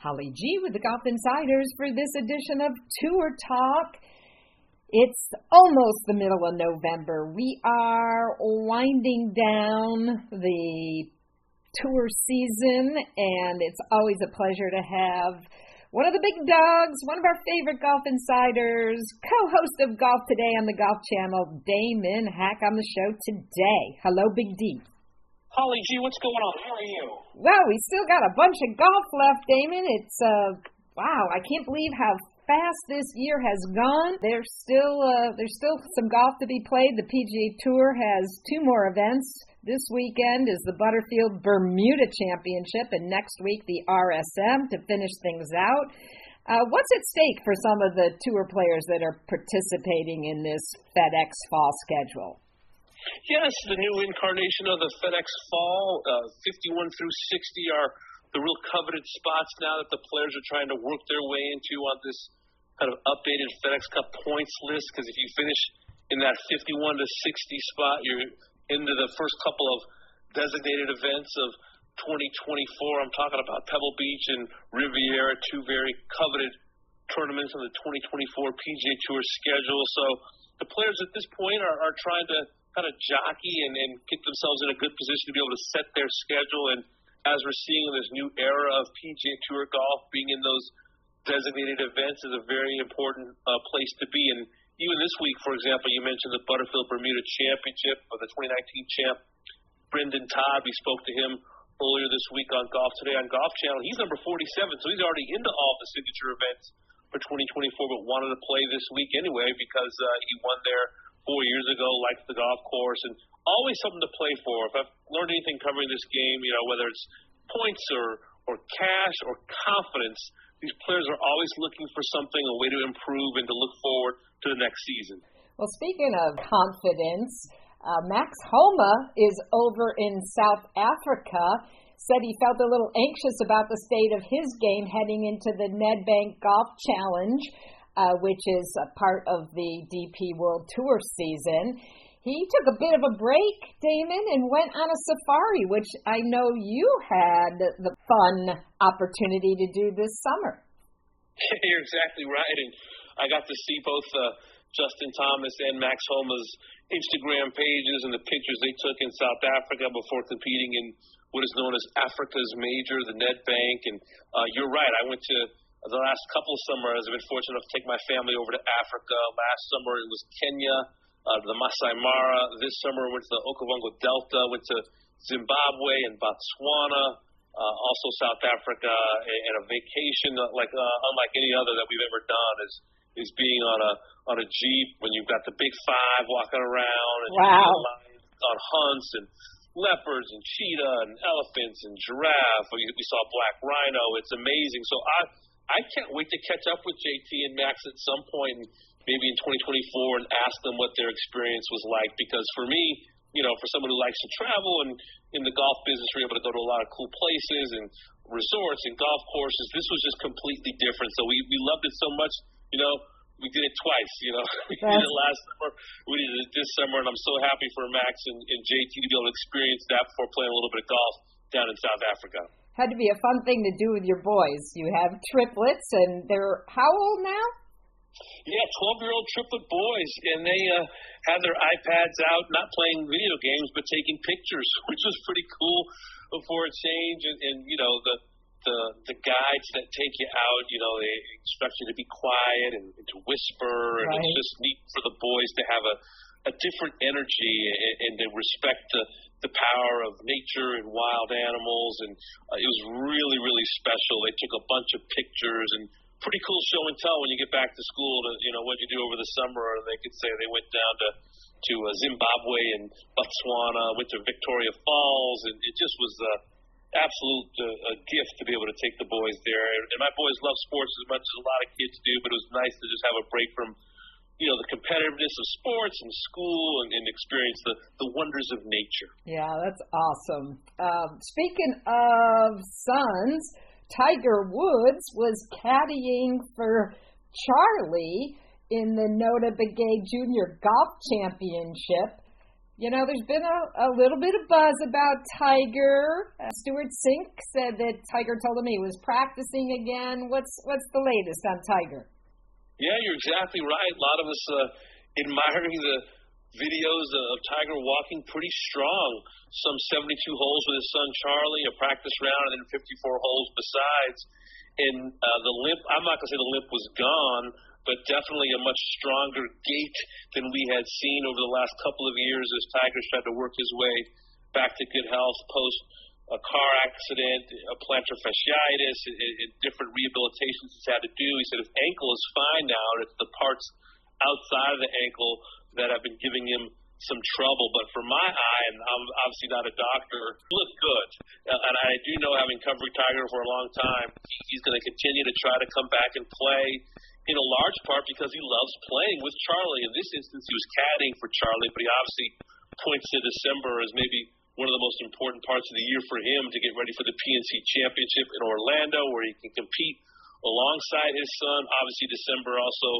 Holly G with the Golf Insiders for this edition of Tour Talk. It's almost the middle of November. We are winding down the tour season, and it's always a pleasure to have one of the big dogs, one of our favorite golf insiders, co host of Golf Today on the Golf Channel, Damon Hack, on the show today. Hello, Big D. Holly G, what's going on? How are you? Well, we still got a bunch of golf left, Damon. It's uh wow, I can't believe how fast this year has gone. There's still uh, there's still some golf to be played. The PGA Tour has two more events. This weekend is the Butterfield Bermuda Championship, and next week the RSM to finish things out. Uh, what's at stake for some of the tour players that are participating in this FedEx Fall schedule? Yes, the new incarnation of the FedEx Fall, uh, 51 through 60 are the real coveted spots now that the players are trying to work their way into on this kind of updated FedEx Cup points list. Because if you finish in that 51 to 60 spot, you're into the first couple of designated events of 2024. I'm talking about Pebble Beach and Riviera, two very coveted tournaments on the 2024 PGA Tour schedule. So the players at this point are, are trying to kind of jockey and, and get themselves in a good position to be able to set their schedule. And as we're seeing in this new era of PGA Tour golf, being in those designated events is a very important uh, place to be. And even this week, for example, you mentioned the Butterfield Bermuda Championship for the 2019 champ, Brendan Todd. We spoke to him earlier this week on Golf Today on Golf Channel. He's number 47, so he's already into all the signature events for 2024, but wanted to play this week anyway because uh, he won there four years ago, liked the golf course, and always something to play for. If I've learned anything covering this game, you know, whether it's points or or cash or confidence, these players are always looking for something, a way to improve and to look forward to the next season. Well, speaking of confidence, uh, Max Homa is over in South Africa. Said he felt a little anxious about the state of his game heading into the Nedbank Golf Challenge uh, which is a part of the DP World Tour season. He took a bit of a break, Damon, and went on a safari, which I know you had the fun opportunity to do this summer. You're exactly right, and I got to see both uh, Justin Thomas and Max Homa's Instagram pages and the pictures they took in South Africa before competing in what is known as Africa's Major, the Nedbank. And uh, you're right, I went to the last couple of summers, I've been fortunate enough to take my family over to Africa. Last summer it was Kenya, uh, the Masai Mara. This summer went to the Okavango Delta, went to Zimbabwe and Botswana, uh, also South Africa, and, and a vacation uh, like uh, unlike any other that we've ever done is is being on a on a jeep when you've got the big five walking around and wow. on hunts and leopards and cheetah and elephants and giraffe. We, we saw black rhino. It's amazing. So I I can't wait to catch up with JT and Max at some point, maybe in 2024, and ask them what their experience was like. Because for me, you know, for someone who likes to travel and in the golf business, we're able to go to a lot of cool places and resorts and golf courses. This was just completely different. So we we loved it so much. You know, we did it twice. You know, we did it last summer, we did it this summer, and I'm so happy for Max and, and JT to be able to experience that before playing a little bit of golf down in South Africa had to be a fun thing to do with your boys. You have triplets, and they're how old now? Yeah, 12 year old triplet boys, and they uh, had their iPads out, not playing video games, but taking pictures, which was pretty cool before a change. And, and you know, the, the the guides that take you out, you know, they instruct you to be quiet and, and to whisper, and right. it's just neat for the boys to have a a different energy and, to respect the the power of nature and wild animals, and uh, it was really, really special. They took a bunch of pictures and pretty cool show and tell when you get back to school to you know what you do over the summer. Or they could say they went down to to uh, Zimbabwe and Botswana, went to Victoria Falls, and it just was a absolute uh, a gift to be able to take the boys there. And my boys love sports as much as a lot of kids do, but it was nice to just have a break from you know, the competitiveness of sports and school and, and experience the, the wonders of nature. Yeah, that's awesome. Um, speaking of sons, Tiger Woods was caddying for Charlie in the Notah Begay Junior Golf Championship. You know, there's been a, a little bit of buzz about Tiger. Uh, Stewart Cink said that Tiger told him he was practicing again. What's what's the latest on Tiger? Yeah, you're exactly right. A lot of us uh, admiring the videos of Tiger walking pretty strong. Some 72 holes with his son Charlie, a practice round, and then 54 holes besides. And uh, the limp, I'm not going to say the limp was gone, but definitely a much stronger gait than we had seen over the last couple of years as Tiger's tried to work his way back to good health post a car accident, a plantar fasciitis, and, different rehabilitations he's had to do. He said his ankle is fine now, and it's the parts outside of the ankle that have been giving him some trouble. But for my eye, and I'm obviously not a doctor, looked good. Uh, and I do know, having covered Tiger for a long time, he's going to continue to try to come back and play in a large part because he loves playing with Charlie. In this instance, he was caddying for Charlie, but he obviously points to December as maybe one of the most important parts of the year for him to get ready for the PNC Championship in Orlando, where he can compete alongside his son. Obviously, December also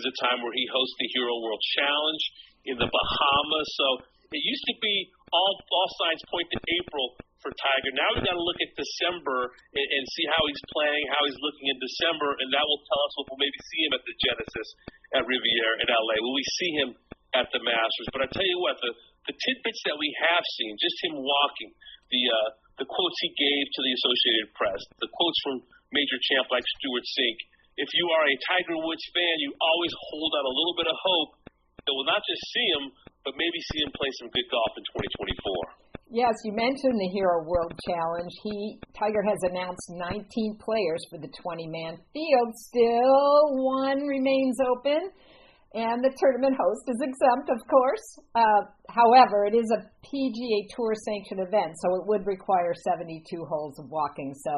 is a time where he hosts the Hero World Challenge in the Bahamas. So it used to be all all signs point to April for Tiger. Now we've got to look at December and, and see how he's playing, how he's looking in December, and that will tell us if we'll maybe see him at the Genesis at Riviera in LA. Will we see him at the Masters? But I tell you what, the the tidbits that we have seen, just him walking, the uh, the quotes he gave to the Associated Press, the quotes from major champ like Stewart Cink. If you are a Tiger Woods fan, you always hold out a little bit of hope that we'll not just see him, but maybe see him play some good golf in 2024. Yes, you mentioned the Hero World Challenge. He Tiger has announced 19 players for the 20-man field. Still, one remains open, and the tournament host is exempt, of course. Uh, however, it is a PGA Tour sanctioned event, so it would require 72 holes of walking. So,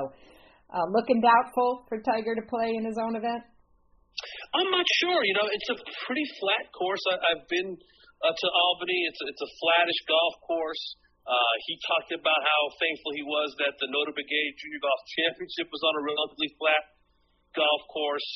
uh, looking doubtful for Tiger to play in his own event. I'm not sure. You know, it's a pretty flat course. I, I've been uh, to Albany. It's a, it's a flattish golf course. Uh, he talked about how thankful he was that the Notah Begay Junior Golf Championship was on a relatively flat golf course.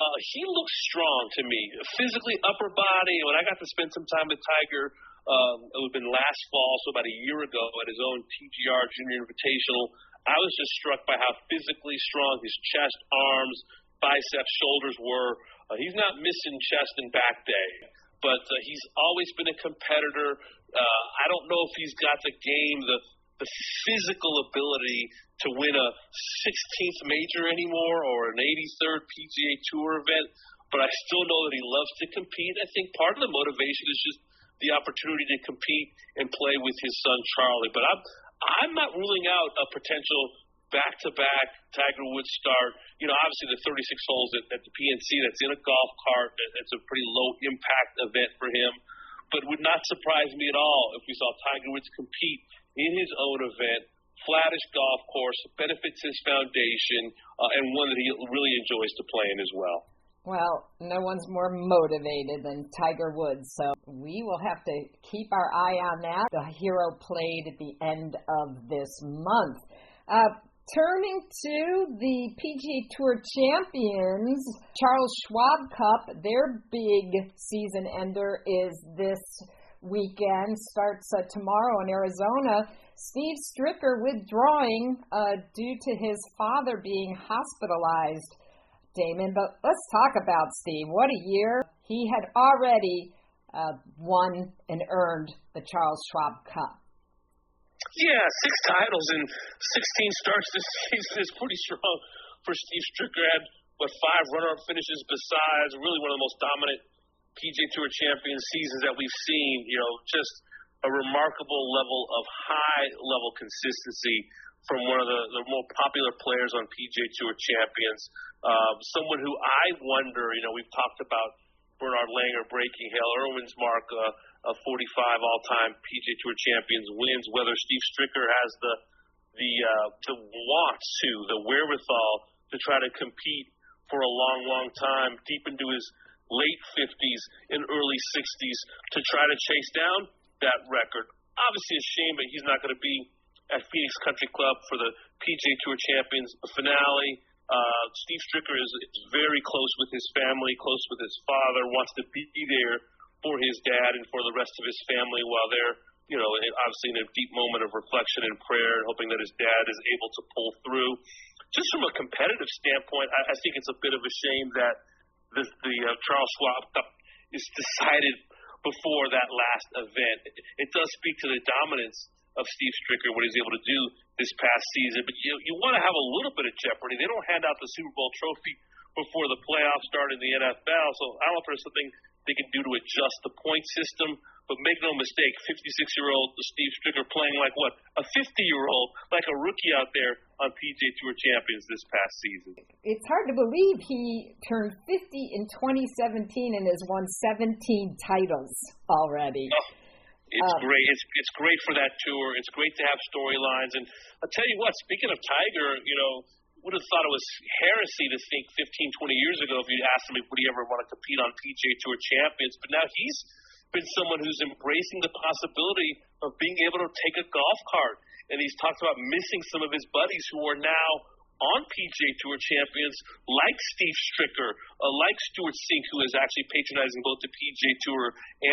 Uh, he looks strong to me, physically, upper body. When I got to spend some time with Tiger, um, it would have been last fall, so about a year ago, at his own TGR Junior Invitational. I was just struck by how physically strong his chest, arms, biceps, shoulders were. Uh, he's not missing chest and back day, but uh, he's always been a competitor. Uh, I don't know if he's got the game, the the physical ability to win a 16th major anymore or an 83rd PGA Tour event, but I still know that he loves to compete. I think part of the motivation is just the opportunity to compete and play with his son Charlie. But I'm I'm not ruling out a potential back-to-back Tiger Woods start. You know, obviously the 36 holes at, at the PNC that's in a golf cart. That's a pretty low impact event for him but would not surprise me at all if we saw Tiger Woods compete in his own event, flattish golf course, benefits his foundation, uh, and one that he really enjoys to play in as well. Well, no one's more motivated than Tiger Woods, so we will have to keep our eye on that. The hero played at the end of this month. Uh, Turning to the PGA Tour champions, Charles Schwab Cup, their big season ender is this weekend, starts uh, tomorrow in Arizona. Steve Stricker withdrawing uh, due to his father being hospitalized, Damon. But let's talk about Steve. What a year. He had already uh, won and earned the Charles Schwab Cup. Yeah, six titles and 16 starts this season is pretty strong for Steve Stricker. Had what five runner-up finishes besides really one of the most dominant PGA Tour champion seasons that we've seen. You know, just a remarkable level of high-level consistency from one of the, the more popular players on PGA Tour champions. Um, someone who I wonder, you know, we've talked about Bernard Langer breaking Hale Irwin's mark. Uh, of 45 all-time PGA Tour champions wins. Whether Steve Stricker has the the uh, the wants to, the wherewithal to try to compete for a long, long time, deep into his late 50s and early 60s, to try to chase down that record. Obviously, a shame, but he's not going to be at Phoenix Country Club for the PGA Tour Champions finale. Uh, Steve Stricker is, is very close with his family, close with his father, wants to be there for his dad and for the rest of his family while they're you know, obviously in a deep moment of reflection and prayer, hoping that his dad is able to pull through. Just from a competitive standpoint, I, I think it's a bit of a shame that the, the uh, Charles Schwab Cup is decided before that last event. It, does speak to the dominance of Steve Stricker, what he's able to do this past season. But you you want to have a little bit of jeopardy. They don't hand out the Super Bowl trophy before the playoffs start in the NFL, so I don't know if there's something they can do to adjust the point system. But make no mistake, 56 year old Steve Stricker playing like what? A 50 year old, like a rookie out there on PGA Tour Champions this past season. It's hard to believe he turned 50 in 2017 and has won 17 titles already. Oh. It's um, great. It's it's great for that tour. It's great to have storylines. And I'll tell you what. Speaking of Tiger, you know, would have thought it was heresy to think 15, 20 years ago if you'd asked him would he ever want to compete on PGA Tour Champions. But now he's been someone who's embracing the possibility of being able to take a golf cart. And he's talked about missing some of his buddies who are now on PGA Tour champions like Steve Stricker, uh, like Stewart Cink, who is actually patronizing both the PGA Tour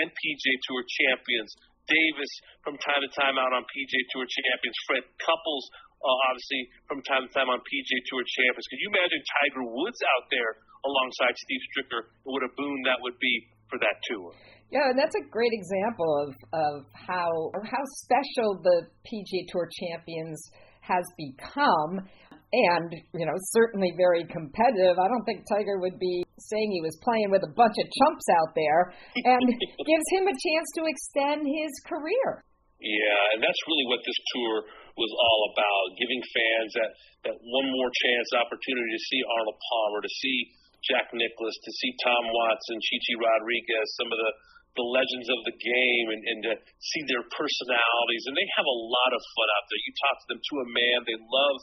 and PGA Tour champions. Davis from time to time out on PGA Tour champions. Fred Couples, uh, obviously from time to time on PGA Tour champions. Could you imagine Tiger Woods out there alongside Steve Stricker? What a boon that would be for that tour. Yeah, and that's a great example of of how how special the PGA Tour champions has become and you know certainly very competitive. I don't think Tiger would be saying he was playing with a bunch of chumps out there, and gives him a chance to extend his career. Yeah, and that's really what this tour was all about: giving fans that that one more chance, opportunity to see Arnold Palmer, to see Jack Nicklaus, to see Tom Watson, Chi Chi Rodriguez, some of the the legends of the game and, and to see their personalities. And they have a lot of fun out there. You talk to them to a man, they love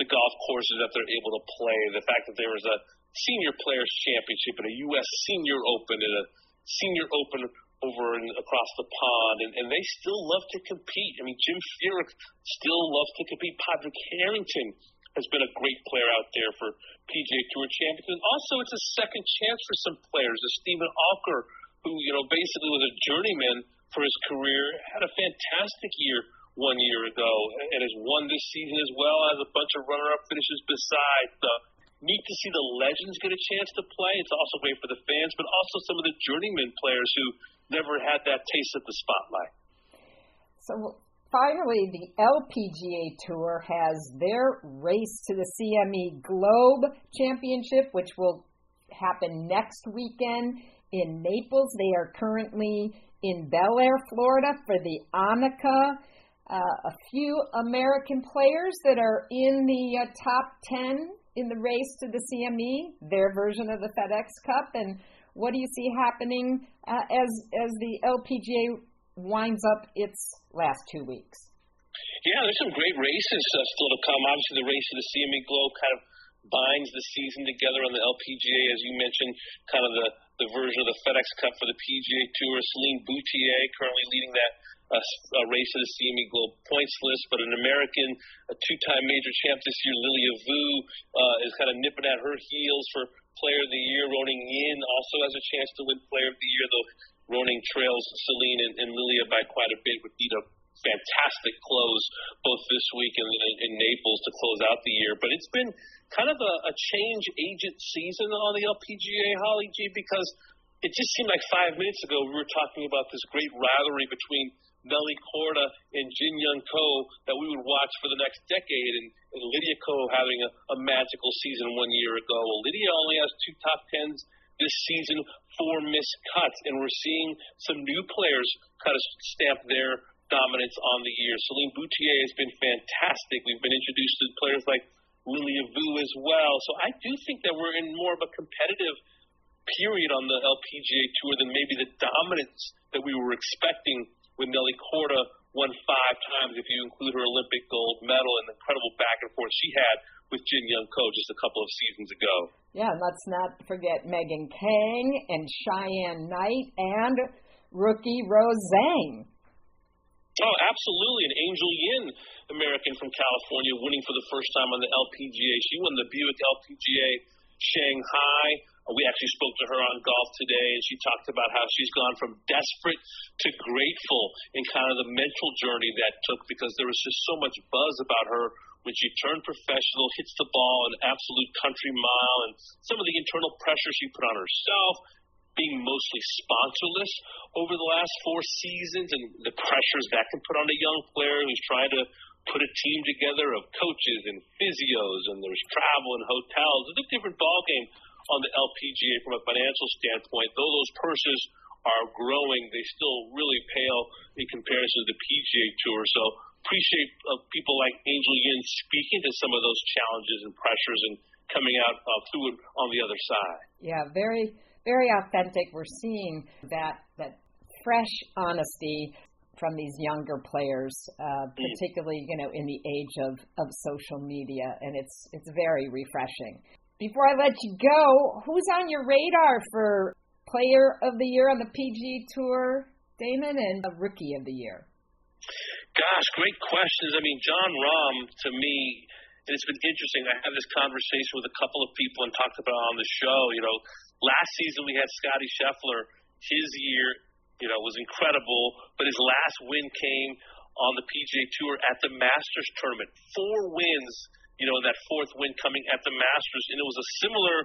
the golf courses that they're able to play. The fact that there was a senior players championship and a U.S. senior open and a senior open over and across the pond, and, and they still love to compete. I mean, Jim Furyk still loves to compete. Padraig Harrington has been a great player out there for PGA Tour champions. And also, it's a second chance for some players. A Stephen Alker, who you know basically was a journeyman for his career, had a fantastic year one year ago and has won this season as well as a bunch of runner-up finishes besides. So neat to see the legends get a chance to play. It's also great for the fans, but also some of the journeyman players who never had that taste of the spotlight. So finally, the LPGA Tour has their race to the CME Globe Championship, which will happen next weekend in Naples. They are currently in Belleair, Florida for the Annika uh, a few American players that are in the uh, top 10 in the race to the CME, their version of the FedEx Cup, and what do you see happening uh, as as the LPGA winds up its last two weeks? Yeah, there's some great races uh, still to come. Obviously, the race to the CME Globe kind of binds the season together on the LPGA, as you mentioned, kind of the the version of the FedEx Cup for the PGA Tour. Celine Boutier currently leading that a, a race to the CME Globe points list, but an American, a two-time major champ this year, Lilia Vu, uh, is kind of nipping at her heels for Player of the Year. Ruoning Yin also has a chance to win Player of the Year, though Ruoning trails Celine and, and Lilia by quite a bit. Would a fantastic close both this week and in, in Naples to close out the year. But it's been kind of a, a change agent season on the LPGA, Holly G, because it just seemed like five minutes ago we were talking about this great rivalry between Nelly Korda and Jin Young Ko that we would watch for the next decade, and, and Lydia Ko having a, a magical season one year ago. Well, Lydia only has two top tens this season, four missed cuts, and we're seeing some new players kind of stamp their dominance on the year. Celine Boutier has been fantastic. We've been introduced to players like Lilia Vu as well. So I do think that we're in more of a competitive period on the LPGA tour than maybe the dominance that we were expecting when Nelly Korda won five times, if you include her Olympic gold medal and the incredible back and forth she had with Jin Young Ko just a couple of seasons ago. Yeah, and let's not forget Megan Khang and Cheyenne Knight and rookie Rose Zhang. Oh, absolutely. And Angel Yin, American from California, winning for the first time on the LPGA. She won the Buick LPGA Shanghai. Uh, we actually spoke to her on golf today, and she talked about how she's gone from desperate to grateful in kind of the mental journey that took because there was just so much buzz about her when she turned professional, hits the ball an absolute country mile, and some of the internal pressure she put on herself, being mostly sponsorless over the last four seasons, and the pressures that can put on a young player who's trying to put a team together of coaches and physios, and there's travel and hotels. It's a different ballgame on the LPGA from a financial standpoint. Though those purses are growing, they still really pale in comparison to the PGA Tour. So appreciate uh, people like Angel Yin speaking to some of those challenges and pressures and coming out uh, through it on the other side. Yeah, very, very authentic. We're seeing that that fresh honesty from these younger players, uh, mm. particularly you know in the age of, of social media, and it's it's very refreshing. Before I let you go, who's on your radar for Player of the Year on the PG Tour, Damon, and the Rookie of the Year? Gosh, great questions. I mean, Jon Rahm, to me, and it's been interesting. I had this conversation with a couple of people and talked about it on the show. You know, last season we had Scotty Scheffler. His year, you know, was incredible, but his last win came on the PGA Tour at the Masters tournament. Four wins you know, that fourth win coming at the Masters. And it was a similar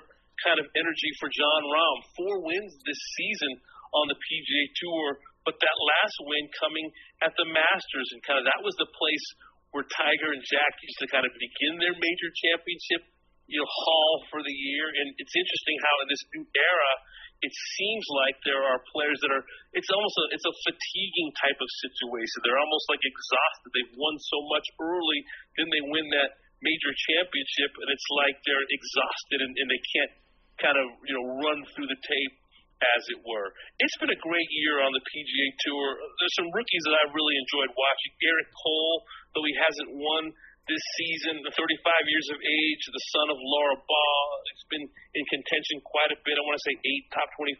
kind of energy for Jon Rahm. Four wins this season on the PGA Tour, but that last win coming at the Masters. And kind of that was the place where Tiger and Jack used to kind of begin their major championship, you know, haul for the year. And it's interesting how in this new era, it seems like there are players that are it's almost a it's a fatiguing type of situation. They're almost like exhausted. They've won so much early, then they win that major championship, and it's like they're exhausted and, and they can't kind of you know run through the tape as it were. It's been a great year on the PGA Tour. There's some rookies that I've really enjoyed watching. Eric Cole, though he hasn't won this season, the 35 years of age, the son of Laura Baugh, it's been in contention quite a bit. I want to say eight top 25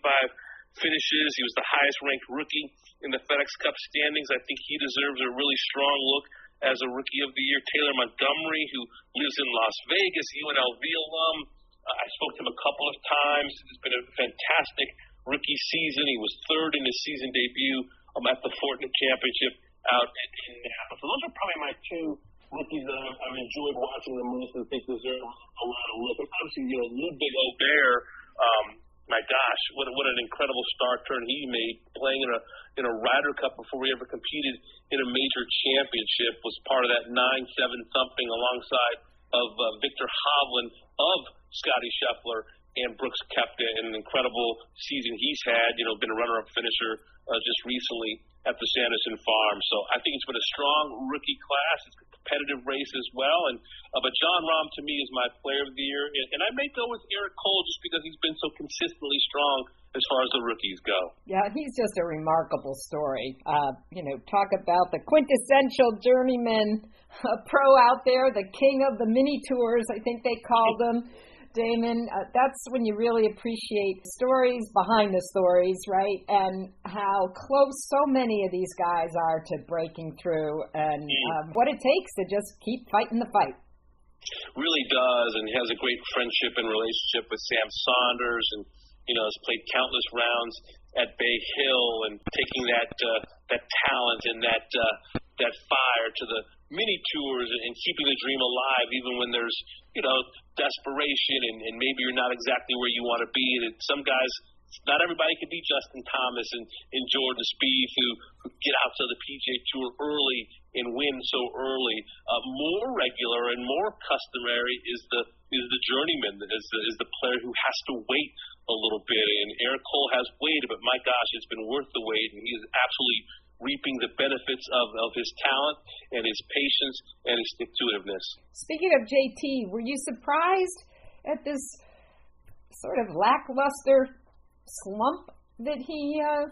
finishes. He was the highest ranked rookie in the FedEx Cup standings. I think he deserves a really strong look as a Rookie of the Year. Taylor Montgomery, who lives in Las Vegas, UNLV alum. Uh, I spoke to him a couple of times. It's been a fantastic rookie season. He was third in his season debut um, at the Fortinet Championship out in Indianapolis. So those are probably my two rookies that I've, I've enjoyed watching the most and think deserve a lot of look. And obviously, you know, Ludvig Åberg, um, my gosh, what what an incredible start turn he made playing in a in a Ryder Cup before he ever competed in a major championship. Was part of that nine seven something alongside of uh, Viktor Hovland of Scotty Scheffler and Brooks Koepka in an incredible season he's had. You know, been a runner-up finisher uh, just recently at the Sanderson Farm. So I think it's been a strong rookie class. It's competitive race as well. And uh, but Jon Rahm to me is my player of the year, and, and I may go with Eric Cole just because he's been so consistently strong as far as the rookies go. Yeah, he's just a remarkable story. Uh, you know, talk about the quintessential journeyman pro out there, the king of the mini tours, I think they called him. Damon, uh, that's when you really appreciate the stories behind the stories, right? And how close so many of these guys are to breaking through and mm. um, what it takes to just keep fighting the fight. Really does, and he has a great friendship and relationship with Sam Saunders, and you know has played countless rounds at Bay Hill, and taking that uh, that talent and that uh, that fire to the mini tours and keeping the dream alive, even when there's you know desperation and, and maybe you're not exactly where you want to be. And some guys, not everybody can be Justin Thomas and, and Jordan Spieth who, who get out to the PGA Tour early and win so early. Uh, more regular and more customary is the is the journeyman, is the, is the player who has to wait a little bit. And Eric Cole has waited, but my gosh, it's been worth the wait, and he is absolutely reaping the benefits of, of his talent and his patience and his stick to itiveness. Speaking of JT, were you surprised at this sort of lackluster slump that he uh,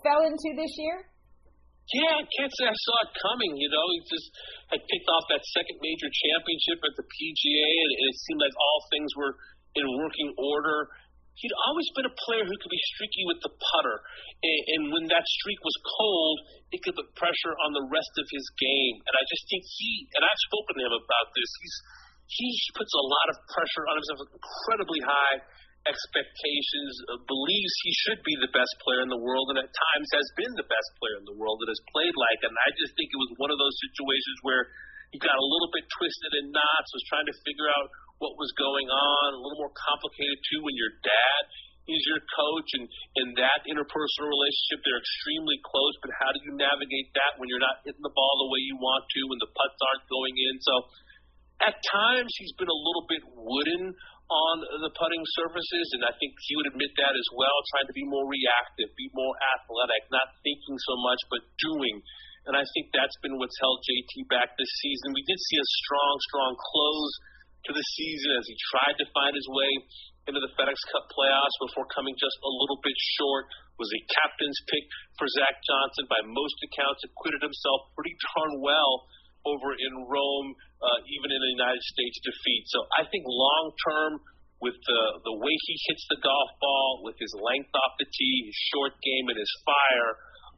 fell into this year? Yeah, I can't say I saw it coming. You know, he just had picked off that second major championship at the PGA, and it seemed like all things were in working order he'd always been a player who could be streaky with the putter. And, and when that streak was cold, it could put pressure on the rest of his game. And I just think he, and I've spoken to him about this, he's he puts a lot of pressure on himself, incredibly high expectations, uh, believes he should be the best player in the world, and at times has been the best player in the world that has played like. And I just think it was one of those situations where he got a little bit twisted in knots, was trying to figure out what was going on, a little more complicated too when your dad is your coach and in that interpersonal relationship they're extremely close, but how do you navigate that when you're not hitting the ball the way you want to, when the putts aren't going in? So at times he's been a little bit wooden on the putting surfaces, and I think he would admit that as well, trying to be more reactive, be more athletic, not thinking so much, but doing. And I think that's been what's held JT back this season. We did see a strong, strong close to the season as he tried to find his way into the FedEx Cup playoffs before coming just a little bit short. Was a captain's pick for Zach Johnson. By most accounts, acquitted himself pretty darn well over in Rome, uh, even in the United States defeat. So I think long term, with the the way he hits the golf ball, with his length off the tee, his short game, and his fire,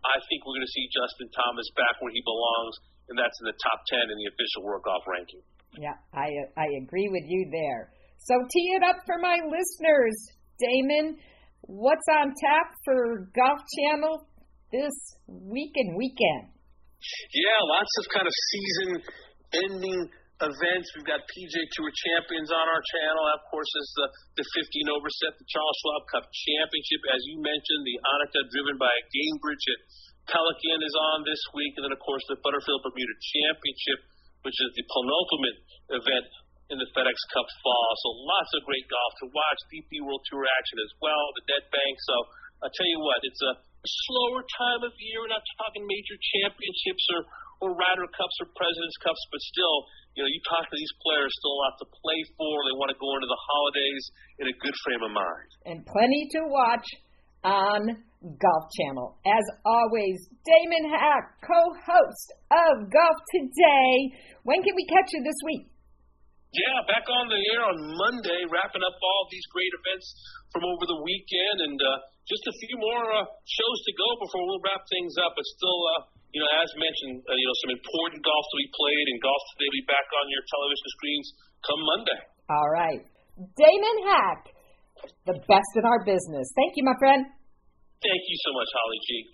I think we're going to see Justin Thomas back where he belongs, and that's in the top ten in the official World Golf ranking. Yeah, I I agree with you there. So tee it up for my listeners, Damon. What's on tap for Golf Channel this week and weekend? Yeah, lots of kind of season ending events. We've got PGA Tour champions on our channel. Of course, is the, the 15 over set, the Charles Schwab Cup Championship. As you mentioned, the Annika driven by Gainbridge at Pelican is on this week. And then, of course, the Butterfield Bermuda Championship, which is the penultimate event in the FedEx Cup Fall. So lots of great golf to watch. DP World Tour action as well, the Nedbank. So I tell you what, it's a slower time of year. We're not talking major championships or or Ryder Cups or Presidents Cups, but still, you know, you talk to these players, still a lot to play for. They want to go into the holidays in a good frame of mind. And plenty to watch on Golf Channel. As always, Damon Hack, co-host of Golf Today. When can we catch you this week? Yeah, back on the air on Monday, wrapping up all these great events from over the weekend, and uh, just a few more uh, shows to go before we'll wrap things up. But still, uh, you know, as mentioned, uh, you know, some important golf to be played, and golf today will be back on your television screens come Monday. All right, Damon Hack, the best in our business. Thank you, my friend. Thank you so much, Holly G.